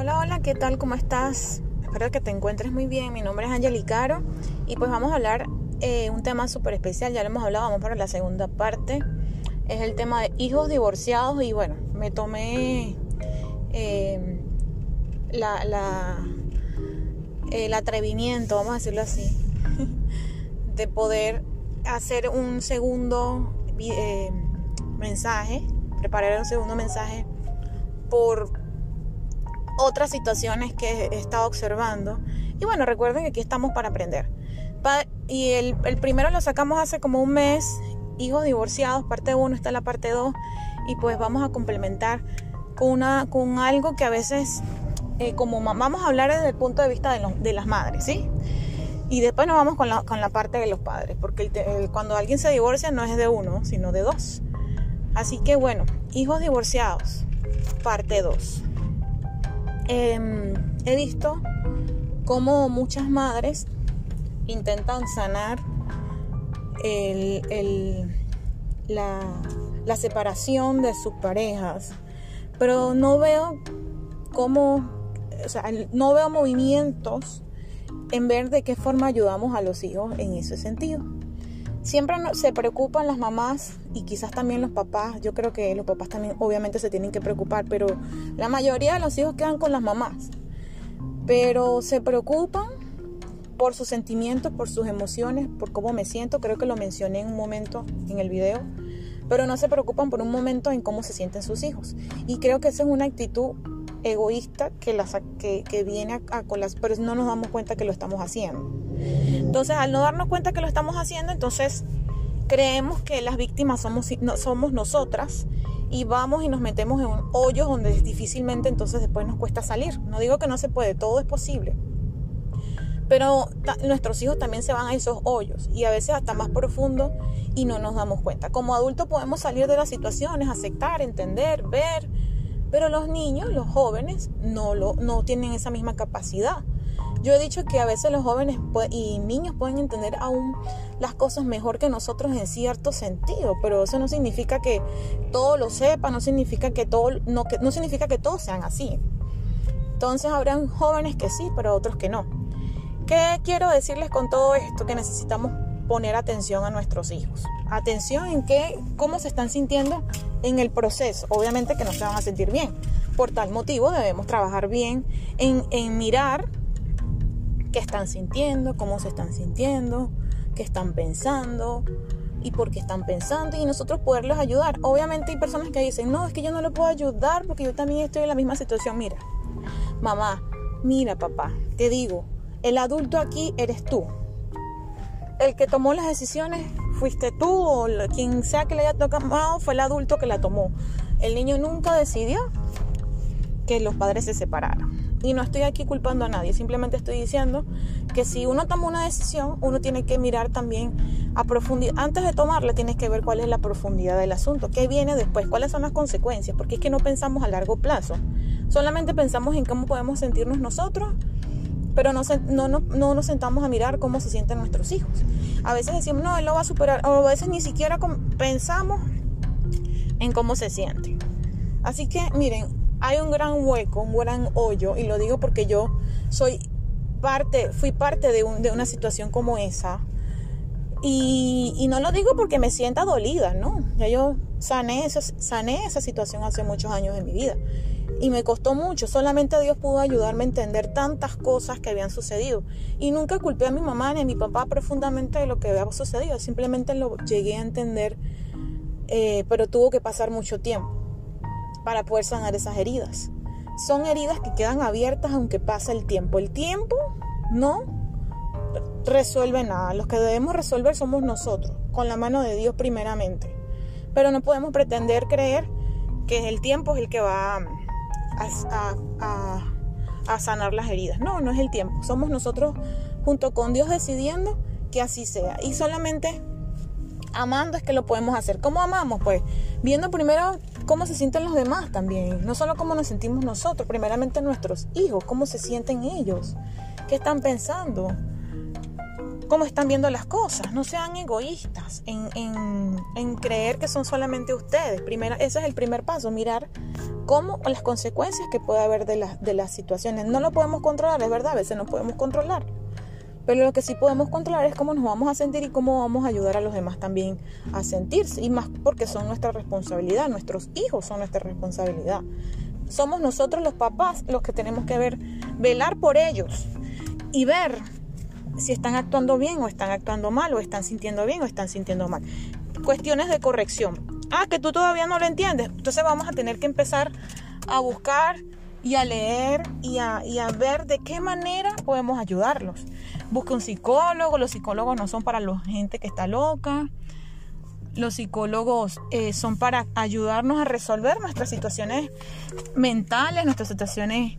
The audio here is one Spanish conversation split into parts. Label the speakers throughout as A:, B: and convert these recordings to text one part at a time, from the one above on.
A: Hola, hola, ¿qué tal? ¿Cómo estás? Espero que te encuentres muy bien. Mi nombre es Angeli Caro y pues vamos a hablar eh, un tema súper especial. Ya lo hemos hablado, vamos para la segunda parte. Es el tema de hijos divorciados y bueno, me tomé eh, la, el atrevimiento, vamos a decirlo así, de poder hacer un segundo eh, mensaje, preparar un segundo mensaje por otras situaciones que he estado observando. Y bueno, recuerden que aquí estamos para aprender. y el, primero lo sacamos hace como un mes, hijos divorciados, parte 1, está la parte 2, y pues vamos a complementar con, una, con algo que a veces, eh, como vamos a hablar desde el punto de vista de, de las madres, ¿sí? Y después nos vamos con la, con la parte de los padres, porque cuando alguien se divorcia no es de uno, sino de dos. Así que bueno, hijos divorciados, parte 2. Em, he visto cómo muchas madres intentan sanar la, la, separación de sus parejas, pero no veo cómo, o sea, no veo movimientos en ver de qué forma ayudamos a los hijos en ese sentido. Siempre se preocupan las mamás y quizás también los papás. Yo creo que los papás también obviamente se tienen que preocupar, pero la mayoría de los hijos quedan con las mamás. Pero se preocupan por sus sentimientos, por sus emociones, por cómo me siento. Creo que lo mencioné en un momento en el video. Pero no se preocupan por un momento en cómo se sienten sus hijos. Y creo que esa es una actitud egoísta que, las, que, que viene a, con las, pero no nos damos cuenta que lo estamos haciendo. Entonces, al no darnos cuenta que lo estamos haciendo, entonces creemos que las víctimas somos, no, somos nosotras y vamos y nos metemos en un hoyo donde difícilmente entonces después nos cuesta salir. No digo que no se puede, todo es posible. Pero nuestros hijos también se van a esos hoyos y a veces hasta más profundo y no nos damos cuenta. Como adultos podemos salir de las situaciones, aceptar, entender, ver, pero los niños, los jóvenes, no, tienen esa misma capacidad. Yo he dicho que a veces los jóvenes y niños pueden entender aún las cosas mejor que nosotros en cierto sentido, pero eso no significa que todo lo sepa, no significa que todo, no, que, no significa que todos sean así. Entonces habrán jóvenes que sí, pero otros que no. ¿Qué quiero decirles con todo esto? Que necesitamos poner atención a nuestros hijos. Atención en qué, cómo se están sintiendo en el proceso. Obviamente que no se van a sentir bien. Por tal motivo debemos trabajar bien en, mirar qué están sintiendo, cómo se están sintiendo, qué están pensando y por qué están pensando y nosotros poderles ayudar. Obviamente hay personas que dicen, no, es que yo no le puedo ayudar porque yo también estoy en la misma situación. Mira, mamá, mira papá, te digo, el adulto aquí eres tú el que tomó las decisiones fuiste tú o quien sea que le haya tocado fue el adulto que la tomó. El niño nunca decidió que los padres se separaran. Y no estoy aquí culpando a nadie, simplemente estoy diciendo que si uno toma una decisión, uno tiene que mirar también a profundidad. Antes de tomarla, tienes que ver cuál es la profundidad del asunto, qué viene después, cuáles son las consecuencias, porque es que no pensamos a largo plazo. Solamente pensamos en cómo podemos sentirnos nosotros pero no, no, no, nos sentamos a mirar cómo se sienten nuestros hijos. A veces decimos, no, él lo va a superar, o a veces ni siquiera pensamos en cómo se siente. Así que miren, hay un gran hueco, un gran hoyo, y lo digo porque yo soy parte, fui parte de, de una situación como esa. Y, y, no lo digo porque me sienta dolida, ¿no? Ya yo sané esa, sané esa situación hace muchos años en mi vida y me costó mucho. Solamente Dios pudo ayudarme a entender tantas cosas que habían sucedido. Y nunca culpé a mi mamá ni a mi papá profundamente de lo que había sucedido. Simplemente lo llegué a entender, eh, pero tuvo que pasar mucho tiempo para poder sanar esas heridas. Son heridas que quedan abiertas aunque pase el tiempo. El tiempo no resuelve nada. Los que debemos resolver somos nosotros, con la mano de Dios primeramente. Pero no podemos pretender creer que el tiempo es el que va a, sanar las heridas. No, no es el tiempo. Somos nosotros junto con Dios decidiendo que así sea. Y solamente amando es que lo podemos hacer. ¿Cómo amamos? Pues viendo primero cómo se sienten los demás también. No solo cómo nos sentimos nosotros, primeramente nuestros hijos, cómo se sienten ellos, qué están pensando. Cómo están viendo las cosas. No sean egoístas en, en, creer que son solamente ustedes. Primera, ese es el primer paso, mirar cómo las consecuencias que puede haber de, de las situaciones. No lo podemos controlar, es verdad, a veces no podemos controlar. Pero lo que sí podemos controlar es cómo nos vamos a sentir y cómo vamos a ayudar a los demás también a sentirse. Y más porque son nuestra responsabilidad, nuestros hijos son nuestra responsabilidad. Somos nosotros los papás los que tenemos que ver, velar por ellos y ver si están actuando bien o están actuando mal o están sintiendo bien o están sintiendo mal. Cuestiones de corrección. Ah, que tú todavía no lo entiendes. Entonces vamos a tener que empezar a buscar y a leer y a, ver de qué manera podemos ayudarlos. Busque un psicólogo. Los psicólogos no son para la gente que está loca. Los psicólogos eh, son para ayudarnos a resolver nuestras situaciones mentales, nuestras situaciones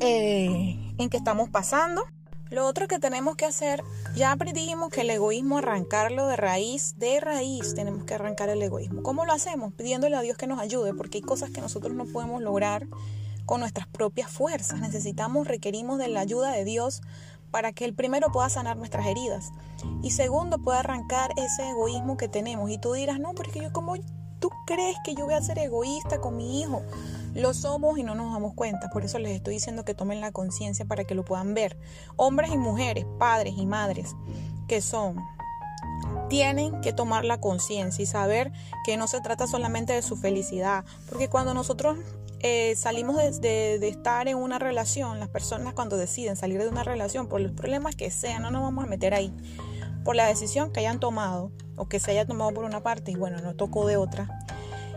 A: eh, en que estamos pasando. Lo otro que tenemos que hacer, ya aprendimos que el egoísmo arrancarlo de raíz, de raíz tenemos que arrancar el egoísmo. ¿Cómo lo hacemos? Pidiéndole a Dios que nos ayude, porque hay cosas que nosotros no podemos lograr con nuestras propias fuerzas. Necesitamos, requerimos de la ayuda de Dios para que el primero pueda sanar nuestras heridas y segundo pueda arrancar ese egoísmo que tenemos. Y tú dirás, no, porque yo como tú crees que yo voy a ser egoísta con mi hijo. Lo somos y no nos damos cuenta. Por eso les estoy diciendo que tomen la conciencia para que lo puedan ver. Hombres y mujeres, padres y madres que son tienen que tomar la conciencia y saber que no se trata solamente de su felicidad. Porque cuando nosotros eh, salimos de, de, estar en una relación, las personas cuando deciden salir de una relación, por los problemas que sean, no nos vamos a meter ahí, por la decisión que hayan tomado o que se haya tomado por una parte y bueno, no tocó de otra,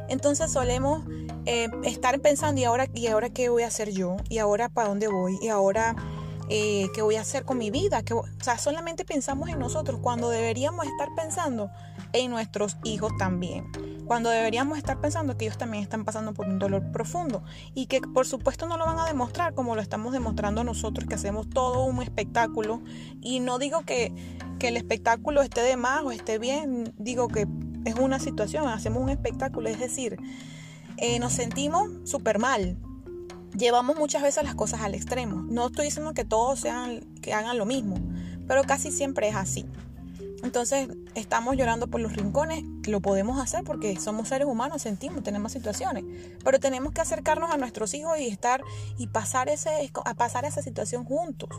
A: entonces solemos eh, estar pensando, ¿y ahora, ¿y ahora qué voy a hacer yo? ¿Y ahora para dónde voy? ¿Y ahora eh, qué voy a hacer con mi vida? o sea, solamente pensamos en nosotros cuando deberíamos estar pensando en nuestros hijos también. Cuando deberíamos estar pensando que ellos también están pasando por un dolor profundo y que por supuesto no lo van a demostrar como lo estamos demostrando nosotros, que hacemos todo un espectáculo. Y no digo que, que el espectáculo esté de más o esté bien, digo que es una situación, hacemos un espectáculo, es decir, eh, nos sentimos súper mal. Llevamos muchas veces las cosas al extremo. No estoy diciendo que todos sean, que hagan lo mismo, pero casi siempre es así. Entonces estamos llorando por los rincones, lo podemos hacer porque somos seres humanos, sentimos, tenemos situaciones, pero tenemos que acercarnos a nuestros hijos y estar y pasar ese, a pasar esa situación juntos,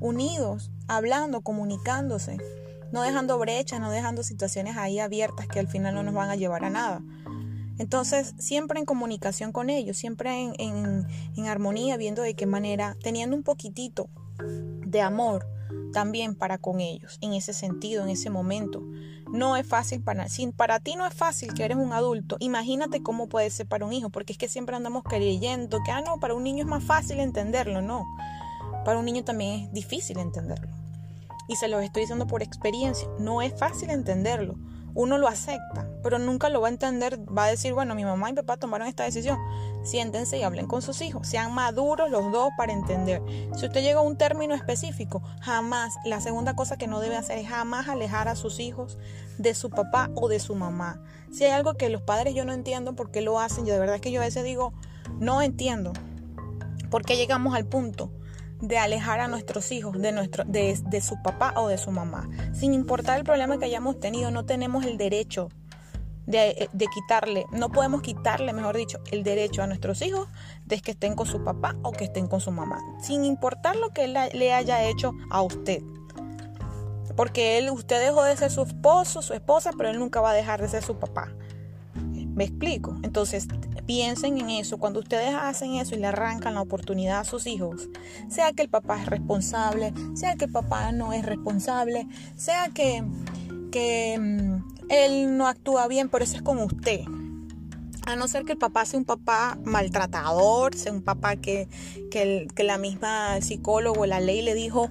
A: unidos, hablando, comunicándose no dejando brechas, no dejando situaciones ahí abiertas que al final no nos van a llevar a nada. Entonces, siempre en comunicación con ellos, siempre en, armonía, viendo de qué manera, teniendo un poquitito de amor también para con ellos, en ese sentido, en ese momento. No es fácil para, si para ti no es fácil que eres un adulto, imagínate cómo puede ser para un hijo, porque es que siempre andamos creyendo que, ah, no, para un niño es más fácil entenderlo, no. Para un niño también es difícil entenderlo y se los estoy diciendo por experiencia, no es fácil entenderlo. Uno lo acepta, pero nunca lo va a entender. Va a decir, bueno, mi mamá y mi papá tomaron esta decisión. Siéntense y hablen con sus hijos. Sean maduros los dos para entender. Si usted llega a un término específico, jamás, la segunda cosa que no debe hacer es jamás alejar a sus hijos de su papá o de su mamá. Si hay algo que los padres yo no entiendo por qué lo hacen, yo de verdad que yo a veces digo, no entiendo. ¿Por qué llegamos al punto? De alejar a nuestros hijos de, nuestro, de, de su papá o de su mamá. Sin importar el problema que hayamos tenido, no tenemos el derecho de, de, quitarle, no podemos quitarle, mejor dicho, el derecho a nuestros hijos de que estén con su papá o que estén con su mamá, sin importar lo que él le haya hecho a usted. Porque él, usted dejó de ser su esposo, su esposa, pero él nunca va a dejar de ser su papá. ¿Me explico? Entonces, piensen en eso. Cuando ustedes hacen eso y le arrancan la oportunidad a sus hijos, sea que el papá es responsable, sea que el papá no es responsable, sea que, que mm, él no actúa bien, pero eso es con usted. A no ser que el papá sea un papá maltratador, sea un papá que, que, la misma psicólogo, la ley le dijo,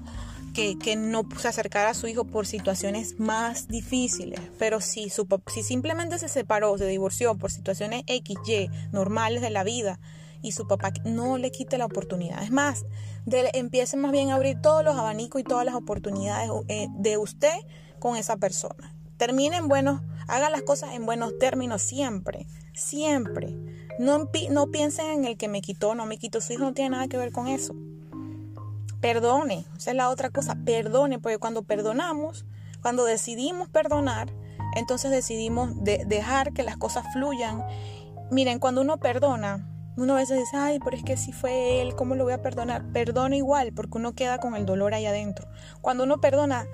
A: que, no se acercara a su hijo por situaciones más difíciles, pero si, su, si simplemente se separó, se divorció por situaciones X, Y, normales de la vida, y su papá no le quite la oportunidad. Es más, de, empiece más bien a abrir todos los abanicos y todas las oportunidades eh, de usted con esa persona. Termine en buenos, haga las cosas en buenos términos siempre, siempre. No, no piensen en el que me quitó, no me quitó, su hijo no tiene nada que ver con eso. Perdone. Esa es la otra cosa, perdone, porque cuando perdonamos, cuando decidimos perdonar, entonces decidimos dejar que las cosas fluyan. Miren, cuando uno perdona, uno a veces dice, ay, pero es que si fue él, ¿cómo lo voy a perdonar? Perdona igual, porque uno queda con el dolor ahí adentro. Cuando uno perdona,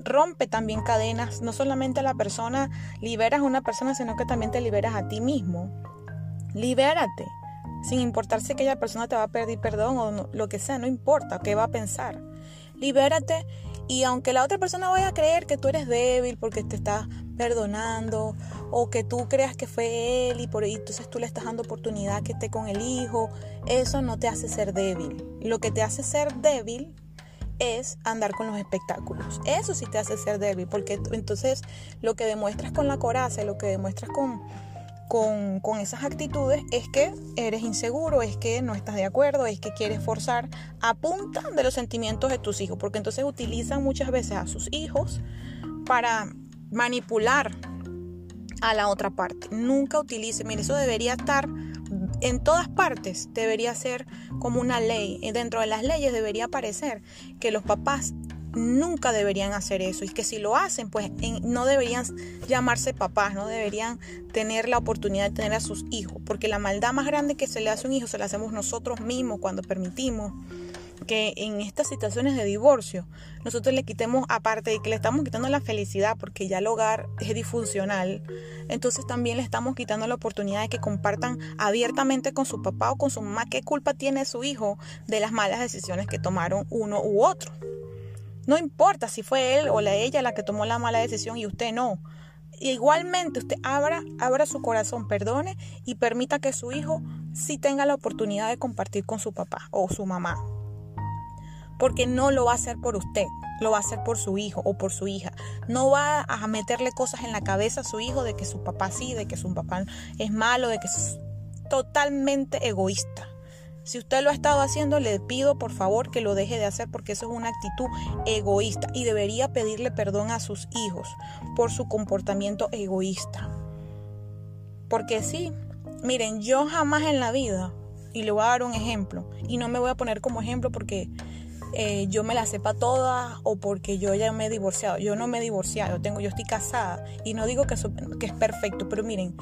A: rompe también cadenas. No solamente a la persona liberas a una persona, sino que también te liberas a ti mismo. Libérate sin importar si aquella persona te va a pedir perdón o lo que sea, no importa qué va a pensar. Libérate y aunque la otra persona vaya a creer que tú eres débil porque te está perdonando o que tú creas que fue él y por ahí entonces tú le estás dando oportunidad que esté con el hijo, eso no te hace ser débil. Lo que te hace ser débil es andar con los espectáculos. Eso sí te hace ser débil, porque entonces lo que demuestras con la coraza, lo que demuestras con, con, esas actitudes es que eres inseguro, es que no estás de acuerdo, es que quieres forzar a punta de los sentimientos de tus hijos, porque entonces utilizan muchas veces a sus hijos para manipular a la otra parte. Nunca utilice, mire, eso debería estar en todas partes, debería ser como una ley. Dentro de las leyes debería aparecer que los papás nunca deberían hacer eso y que si lo hacen pues no deberían llamarse papás, no deberían tener la oportunidad de tener a sus hijos, porque la maldad más grande que se le hace a un hijo se la hacemos nosotros mismos cuando permitimos que en estas situaciones de divorcio nosotros le quitemos, aparte de que le estamos quitando la felicidad porque ya el hogar es disfuncional, entonces también le estamos quitando la oportunidad de que compartan abiertamente con su papá o con su mamá qué culpa tiene su hijo de las malas decisiones que tomaron uno u otro. No importa si fue él o la ella la que tomó la mala decisión y usted no. Igualmente usted abra, abra su corazón, perdone y permita que su hijo sí tenga la oportunidad de compartir con su papá o su mamá. Porque no lo va a hacer por usted, lo va a hacer por su hijo o por su hija. No va a meterle cosas en la cabeza a su hijo de que su papá sí, de que su papá es malo, de que es totalmente egoísta. Si usted lo ha estado haciendo, le pido por favor que lo deje de hacer porque eso es una actitud egoísta y debería pedirle perdón a sus hijos por su comportamiento egoísta. Porque sí, miren, yo jamás en la vida, y le voy a dar un ejemplo, y no me voy a poner como ejemplo porque eh, yo me la sepa toda o porque yo ya me he divorciado. Yo no me he divorciado, yo, tengo, yo estoy casada y no digo que, que es perfecto, pero miren,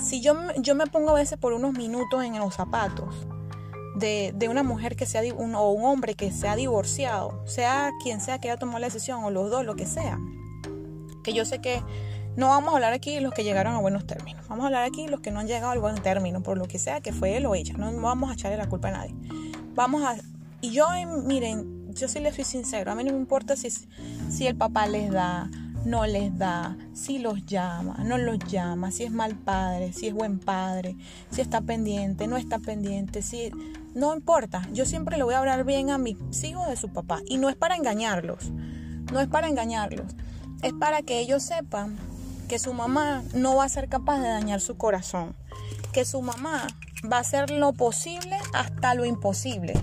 A: si yo, yo me pongo a veces por unos minutos en los zapatos de, una mujer que sea un, o un hombre que se ha divorciado, sea quien sea que haya tomado la decisión o los dos, lo que sea. Que yo sé que no vamos a hablar aquí los que llegaron a buenos términos. Vamos a hablar aquí los que no han llegado al buen término, por lo que sea que fue él o ella. No, vamos a echarle la culpa a nadie. Vamos a... Y yo, miren, yo sí les soy sincero. A mí no me importa si, si el papá les da, no les da, si los llama, no los llama, si es mal padre, si es buen padre, si está pendiente, no está pendiente, si no importa. Yo siempre le voy a hablar bien a mis hijos de su papá y no es para engañarlos. No es para engañarlos. Es para que ellos sepan que su mamá no va a ser capaz de dañar su corazón, que su mamá va a hacer lo posible hasta lo imposible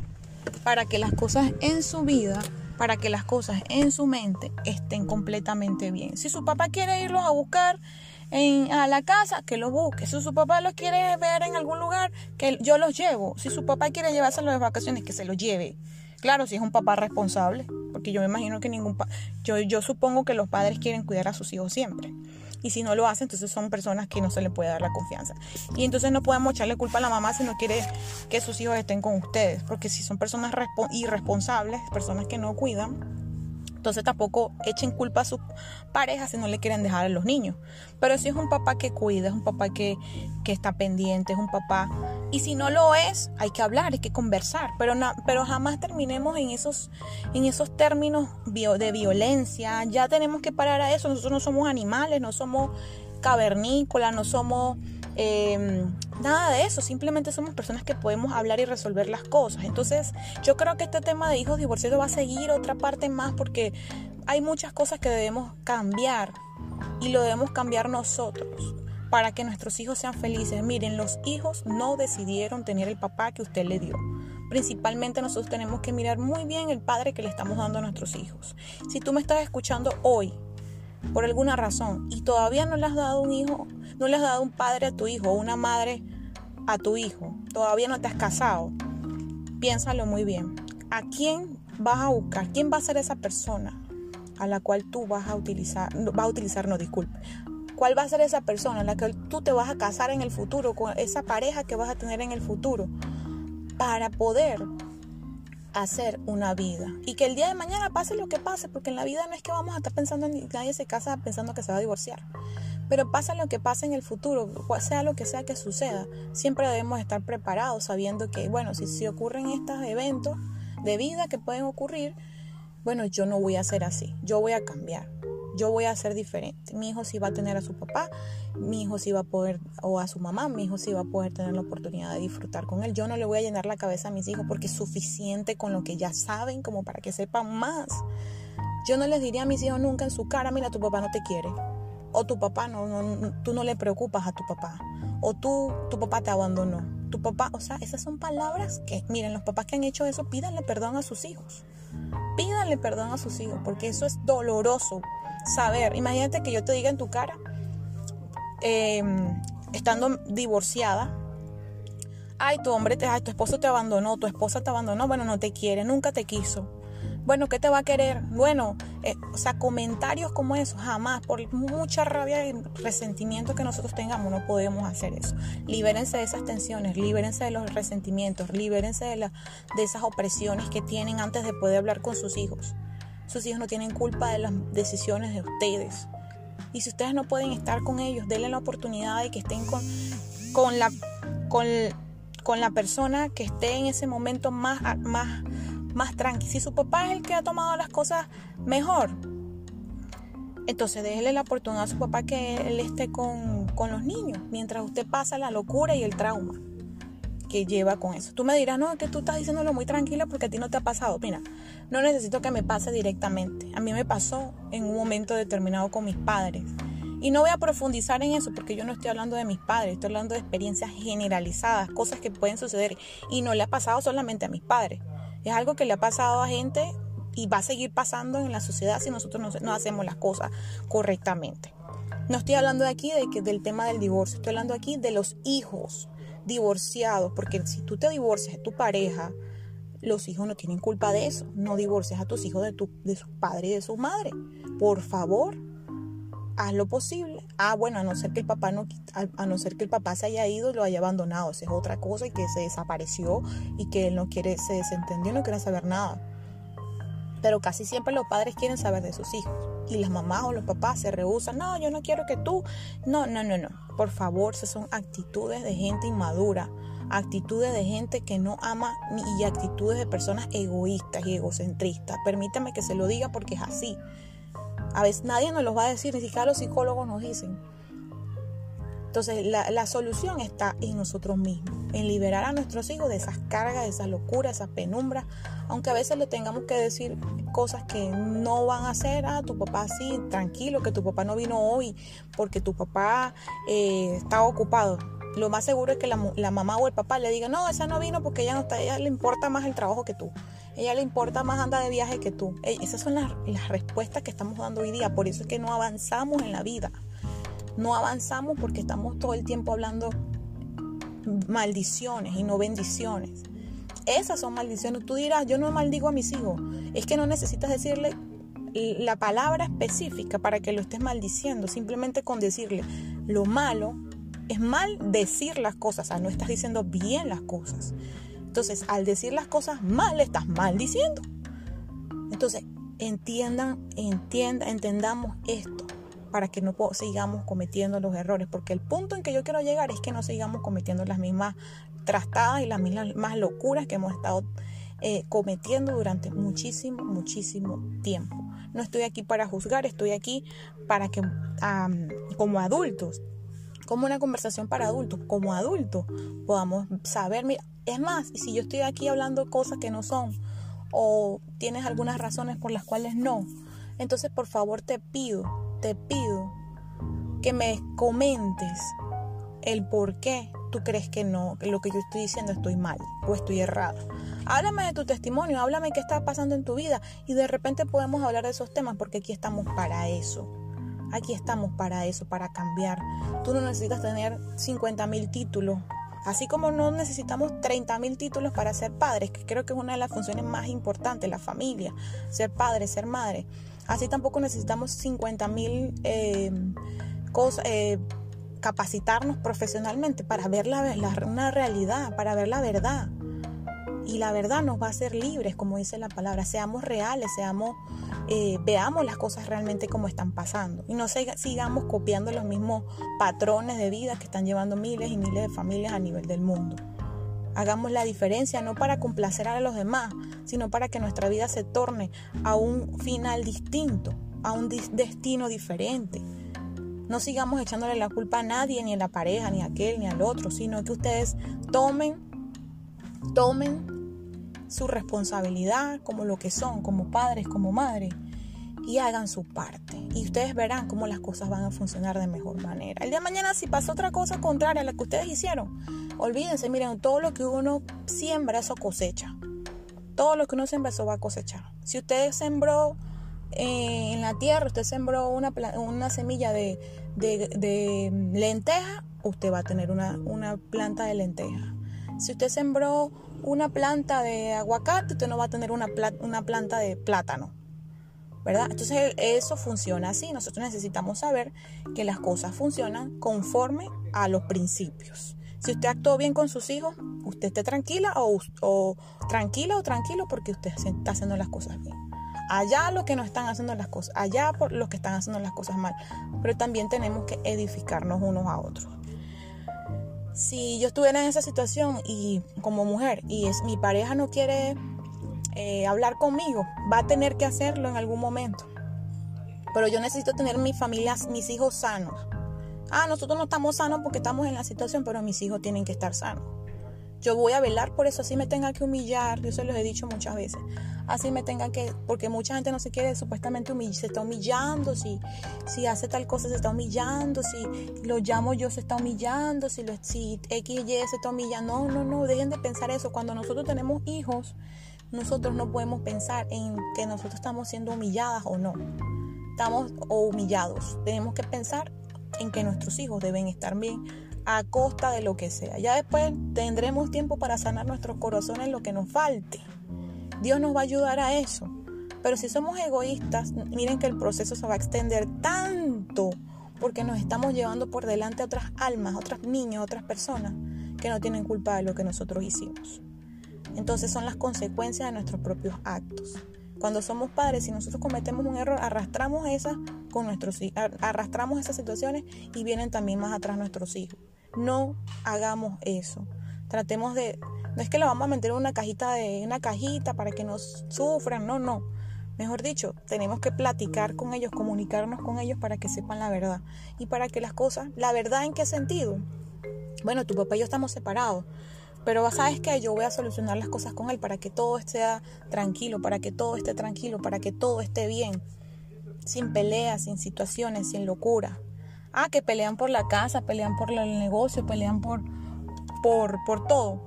A: para que las cosas en su vida para que las cosas en su mente estén completamente bien. Si su papá quiere irlos a buscar en, a la casa, que los busque. Si su papá los quiere ver en algún lugar, que yo los llevo. Si su papá quiere llevárselo de vacaciones, que se los lleve. Claro, si es un papá responsable, porque yo me imagino que ningún yo yo supongo que los padres quieren cuidar a sus hijos siempre. Y si no lo hacen, entonces son personas que no se le puede dar la confianza. Y entonces no podemos echarle culpa a la mamá si no quiere que sus hijos estén con ustedes, porque si son personas irresponsables, personas que no cuidan, entonces tampoco echen culpa a sus parejas si no le quieren dejar a los niños. Pero si es un papá que cuida, es un papá que, está pendiente, es un papá... Y si no lo es, hay que hablar, hay que conversar. Pero, pero jamás terminemos en esos, en esos términos de violencia. Ya tenemos que parar a eso. Nosotros no somos animales, no somos cavernícolas, no somos Em, nada de eso, simplemente somos personas que podemos hablar y resolver las cosas. Entonces, yo creo que este tema de hijos divorciados va a seguir otra parte más porque hay muchas cosas que debemos cambiar y lo debemos cambiar nosotros para que nuestros hijos sean felices. Miren, los hijos no decidieron tener el papá que usted le dio. Principalmente nosotros tenemos que mirar muy bien el padre que le estamos dando a nuestros hijos. Si tú me estás escuchando hoy por alguna razón y todavía no le has dado un hijo, no le has dado un padre a tu hijo o una madre a tu hijo, todavía no te has casado, piénsalo muy bien. ¿A quién vas a buscar? ¿Quién va a ser esa persona a la cual tú vas a utilizar, va a utilizar, no disculpe, cuál va a ser esa persona a la que tú te vas a casar en el futuro, con esa pareja que vas a tener en el futuro, para poder hacer una vida y que el día de mañana pase lo que pase, porque en la vida no es que vamos a estar pensando en nadie se casa pensando que se va a divorciar. Pero pasa lo que pase en el futuro, sea lo que sea que suceda, siempre debemos estar preparados sabiendo que, bueno, si, si ocurren estos eventos de vida que pueden ocurrir, bueno, yo no voy a ser así, yo voy a cambiar, yo voy a ser diferente. Mi hijo sí va a tener a su papá, mi hijo sí va a poder, o a su mamá, mi hijo sí va a poder tener la oportunidad de disfrutar con él. Yo no le voy a llenar la cabeza a mis hijos porque es suficiente con lo que ya saben como para que sepan más. Yo no les diría a mis hijos nunca en su cara, mira, tu papá no te quiere o tu papá no, no, tú no le preocupas a tu papá, o tú, tu papá te abandonó. Tu papá, o sea, esas son palabras que, miren, los papás que han hecho eso, pídanle perdón a sus hijos. Pídanle perdón a sus hijos, porque eso es doloroso saber. Imagínate que yo te diga en tu cara, em, estando divorciada, ay, tu hombre, te, ay, tu esposo te abandonó, tu esposa te abandonó, bueno, no te quiere, nunca te quiso bueno, ¿qué te va a querer? Bueno, eh, o sea, comentarios como esos, jamás, por mucha rabia y resentimiento que nosotros tengamos, no podemos hacer eso. Libérense de esas tensiones, libérense de los resentimientos, libérense de, de esas opresiones que tienen antes de poder hablar con sus hijos. Sus hijos no tienen culpa de las decisiones de ustedes. Y si ustedes no pueden estar con ellos, denle la oportunidad de que estén con, con, la, con, con la persona que esté en ese momento más, más más tranqui. Si su papá es el que ha tomado las cosas mejor, entonces déjele la oportunidad a su papá que él esté con, con los niños, mientras usted pasa la locura y el trauma que lleva con eso. Tú me dirás, no, que tú estás diciéndolo muy tranquila porque a ti no te ha pasado. Mira, no necesito que me pase directamente. A mí me pasó en un momento determinado con mis padres. Y no voy a profundizar en eso porque yo no estoy hablando de mis padres, estoy hablando de experiencias generalizadas, cosas que pueden suceder. Y no le ha pasado solamente a mis padres. Es algo que le ha pasado a gente y va a seguir pasando en la sociedad si nosotros no, hacemos las cosas correctamente. No estoy hablando de aquí de que, del tema del divorcio, estoy hablando aquí de los hijos divorciados, porque si tú te divorcias de tu pareja, los hijos no tienen culpa de eso. No divorcias a tus hijos de, tu, de y de su madre. Por favor, haz lo posible. Ah, bueno, a no ser que el papá no, a, no ser que el papá se haya ido y lo haya abandonado, esa es otra cosa y que se desapareció y que él no quiere, se desentendió no quiere saber nada. Pero casi siempre los padres quieren saber de sus hijos y las mamás o los papás se rehusan. No, yo no quiero que tú. No, no, no, no. Por favor, esas son actitudes de gente inmadura, actitudes de gente que no ama y actitudes de personas egoístas y egocentristas. Permítame que se lo diga porque es así. A veces nadie nos los va a decir, ni siquiera los psicólogos nos dicen. Entonces la, solución está en nosotros mismos, en liberar a nuestros hijos de esas cargas, de esas locuras, esas penumbras, aunque a veces le tengamos que decir cosas que no van a hacer, ah, tu papá sí, tranquilo, que tu papá no vino hoy porque tu papá eh, estaba ocupado. Lo más seguro es que la, la, mamá o el papá le diga, no, esa no vino porque ella no está, ella le importa más el trabajo que tú ella le importa más anda de viaje que tú. Esas son las, respuestas que estamos dando hoy día. Por eso es que no avanzamos en la vida. No avanzamos porque estamos todo el tiempo hablando maldiciones y no bendiciones. Esas son maldiciones. Tú dirás, yo no maldigo a mis hijos. Es que no necesitas decirle la palabra específica para que lo estés maldiciendo. Simplemente con decirle lo malo es mal decir las cosas. O sea, no estás diciendo bien las cosas. Entonces, al decir las cosas mal, estás maldiciendo. Entonces, entiendan, entiendan, entendamos esto para que no sigamos cometiendo los errores, porque el punto en que yo quiero llegar es que no sigamos cometiendo las mismas trastadas y las mismas locuras que hemos estado eh, cometiendo durante muchísimo, muchísimo tiempo. No estoy aquí para juzgar, estoy aquí para que como adultos, como una conversación para adultos, como adultos podamos saber, mira, es más, si yo estoy aquí hablando cosas que no son o tienes algunas razones por las cuales no, entonces por favor te pido, te pido que me comentes el por qué tú crees que no, que lo que yo estoy diciendo estoy mal o estoy errado. Háblame de tu testimonio, háblame qué está pasando en tu vida y de repente podemos hablar de esos temas porque aquí estamos para eso. Aquí estamos para eso, para cambiar. Tú no necesitas tener 50 mil títulos Así como no necesitamos 30.000 títulos para ser padres, que creo que es una de las funciones más importantes, la familia, ser padre, ser madre. Así tampoco necesitamos 50.000 eh, cosas, eh, capacitarnos profesionalmente para ver la, una realidad, para ver la verdad. Y la verdad nos va a hacer libres, como dice la palabra. Seamos reales, seamos, eh, veamos las cosas realmente como están pasando. Y no sigamos copiando los mismos patrones de vida que están llevando miles y miles de familias a nivel del mundo. Hagamos la diferencia no para complacer a los demás, sino para que nuestra vida se torne a un final distinto, a un destino diferente. No sigamos echándole la culpa a nadie, ni a la pareja, ni a aquel, ni al otro, sino que ustedes tomen, tomen su responsabilidad como lo que son, como padres, como madres, y hagan su parte. Y ustedes verán cómo las cosas van a funcionar de mejor manera. El día de mañana, si pasa otra cosa contraria a la que ustedes hicieron, olvídense, miren, todo lo que uno siembra, eso cosecha. Todo lo que uno siembra, eso va a cosechar. Si usted sembró eh, en la tierra, usted sembró una, una semilla de, lenteja, usted va a tener una, una planta de lenteja. Si usted sembró una planta de aguacate, usted no va a tener una, una planta de plátano. ¿verdad? Entonces eso funciona así. Nosotros necesitamos saber que las cosas funcionan conforme a los principios. Si usted actuó bien con sus hijos, usted esté tranquila o, o tranquila o tranquilo porque usted está haciendo las cosas bien. Allá los que no están haciendo las cosas, allá por los que están haciendo las cosas mal. Pero también tenemos que edificarnos unos a otros. Si yo estuviera en esa situación y como mujer y mi pareja no quiere eh, hablar conmigo, va a tener que hacerlo en algún momento. Pero yo necesito tener mi familia, mis hijos sanos. Ah, nosotros no estamos sanos porque estamos en la situación, pero mis hijos tienen que estar sanos. Yo voy a velar por eso, así me tenga que humillar, yo se los he dicho muchas veces, así me tenga que, porque mucha gente no se quiere supuestamente humillar, se está humillando, si, si hace tal cosa se está humillando, si lo llamo yo se está humillando, si, lo, si X y se está humillando, no, no, no, dejen de pensar eso, cuando nosotros tenemos hijos, nosotros no podemos pensar en que nosotros estamos siendo humilladas o no, estamos o humillados, tenemos que pensar en que nuestros hijos deben estar bien a costa de lo que sea. Ya después tendremos tiempo para sanar nuestros corazones lo que nos falte. Dios nos va a ayudar a eso. Pero si somos egoístas, miren que el proceso se va a extender tanto porque nos estamos llevando por delante a otras almas, a otros niños, otras personas que no tienen culpa de lo que nosotros hicimos. Entonces son las consecuencias de nuestros propios actos. Cuando somos padres, si nosotros cometemos un error, arrastramos esas con nuestros arrastramos esas situaciones y vienen también más atrás nuestros hijos. No hagamos eso. Tratemos de no es que lo vamos a meter en una cajita de una cajita para que nos sufran, no, no. Mejor dicho, tenemos que platicar con ellos, comunicarnos con ellos para que sepan la verdad y para que las cosas, la verdad en qué sentido. Bueno, tu papá y yo estamos separados, pero sabes que yo voy a solucionar las cosas con él para que todo esté tranquilo, para que todo esté tranquilo, para que todo esté bien, sin peleas, sin situaciones, sin locura. Ah, que pelean por la casa, pelean por el negocio, pelean por, por, por todo.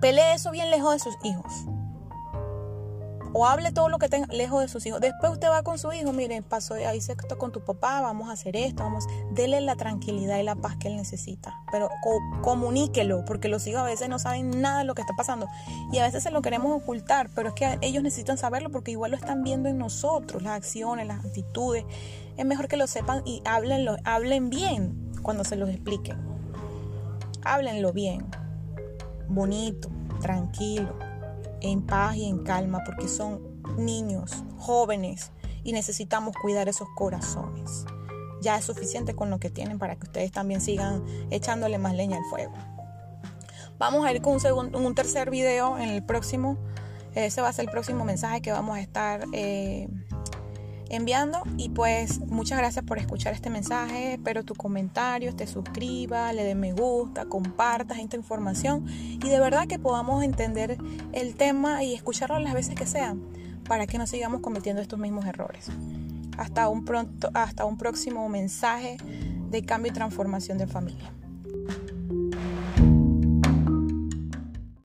A: Pelee eso bien lejos de sus hijos o hable todo lo que tenga lejos de sus hijos. Después usted va con su hijo, mire, pasó ahí esto con tu papá, vamos a hacer esto, vamos, dele la tranquilidad y la paz que él necesita, pero comuníquelo, porque los hijos a veces no saben nada de lo que está pasando y a veces se lo queremos ocultar, pero es que ellos necesitan saberlo porque igual lo están viendo en nosotros, las acciones, las actitudes. Es mejor que lo sepan y hablen bien cuando se los explique. Háblenlo bien, bonito, tranquilo en paz y en calma porque son niños, jóvenes y necesitamos cuidar esos corazones. Ya es suficiente con lo que tienen para que ustedes también sigan echándole más leña al fuego. Vamos a ir con un, segundo, un tercer video en el próximo. Ese va a ser el próximo mensaje que vamos a estar eh, enviando. Y pues muchas gracias por escuchar este mensaje. Espero tus comentarios, te suscribas, le des me gusta, compartas esta información y de verdad que podamos entender el tema y escucharlo las veces que sean para que no sigamos cometiendo estos mismos errores. Hasta un, pronto, hasta un próximo mensaje de cambio y transformación de familia.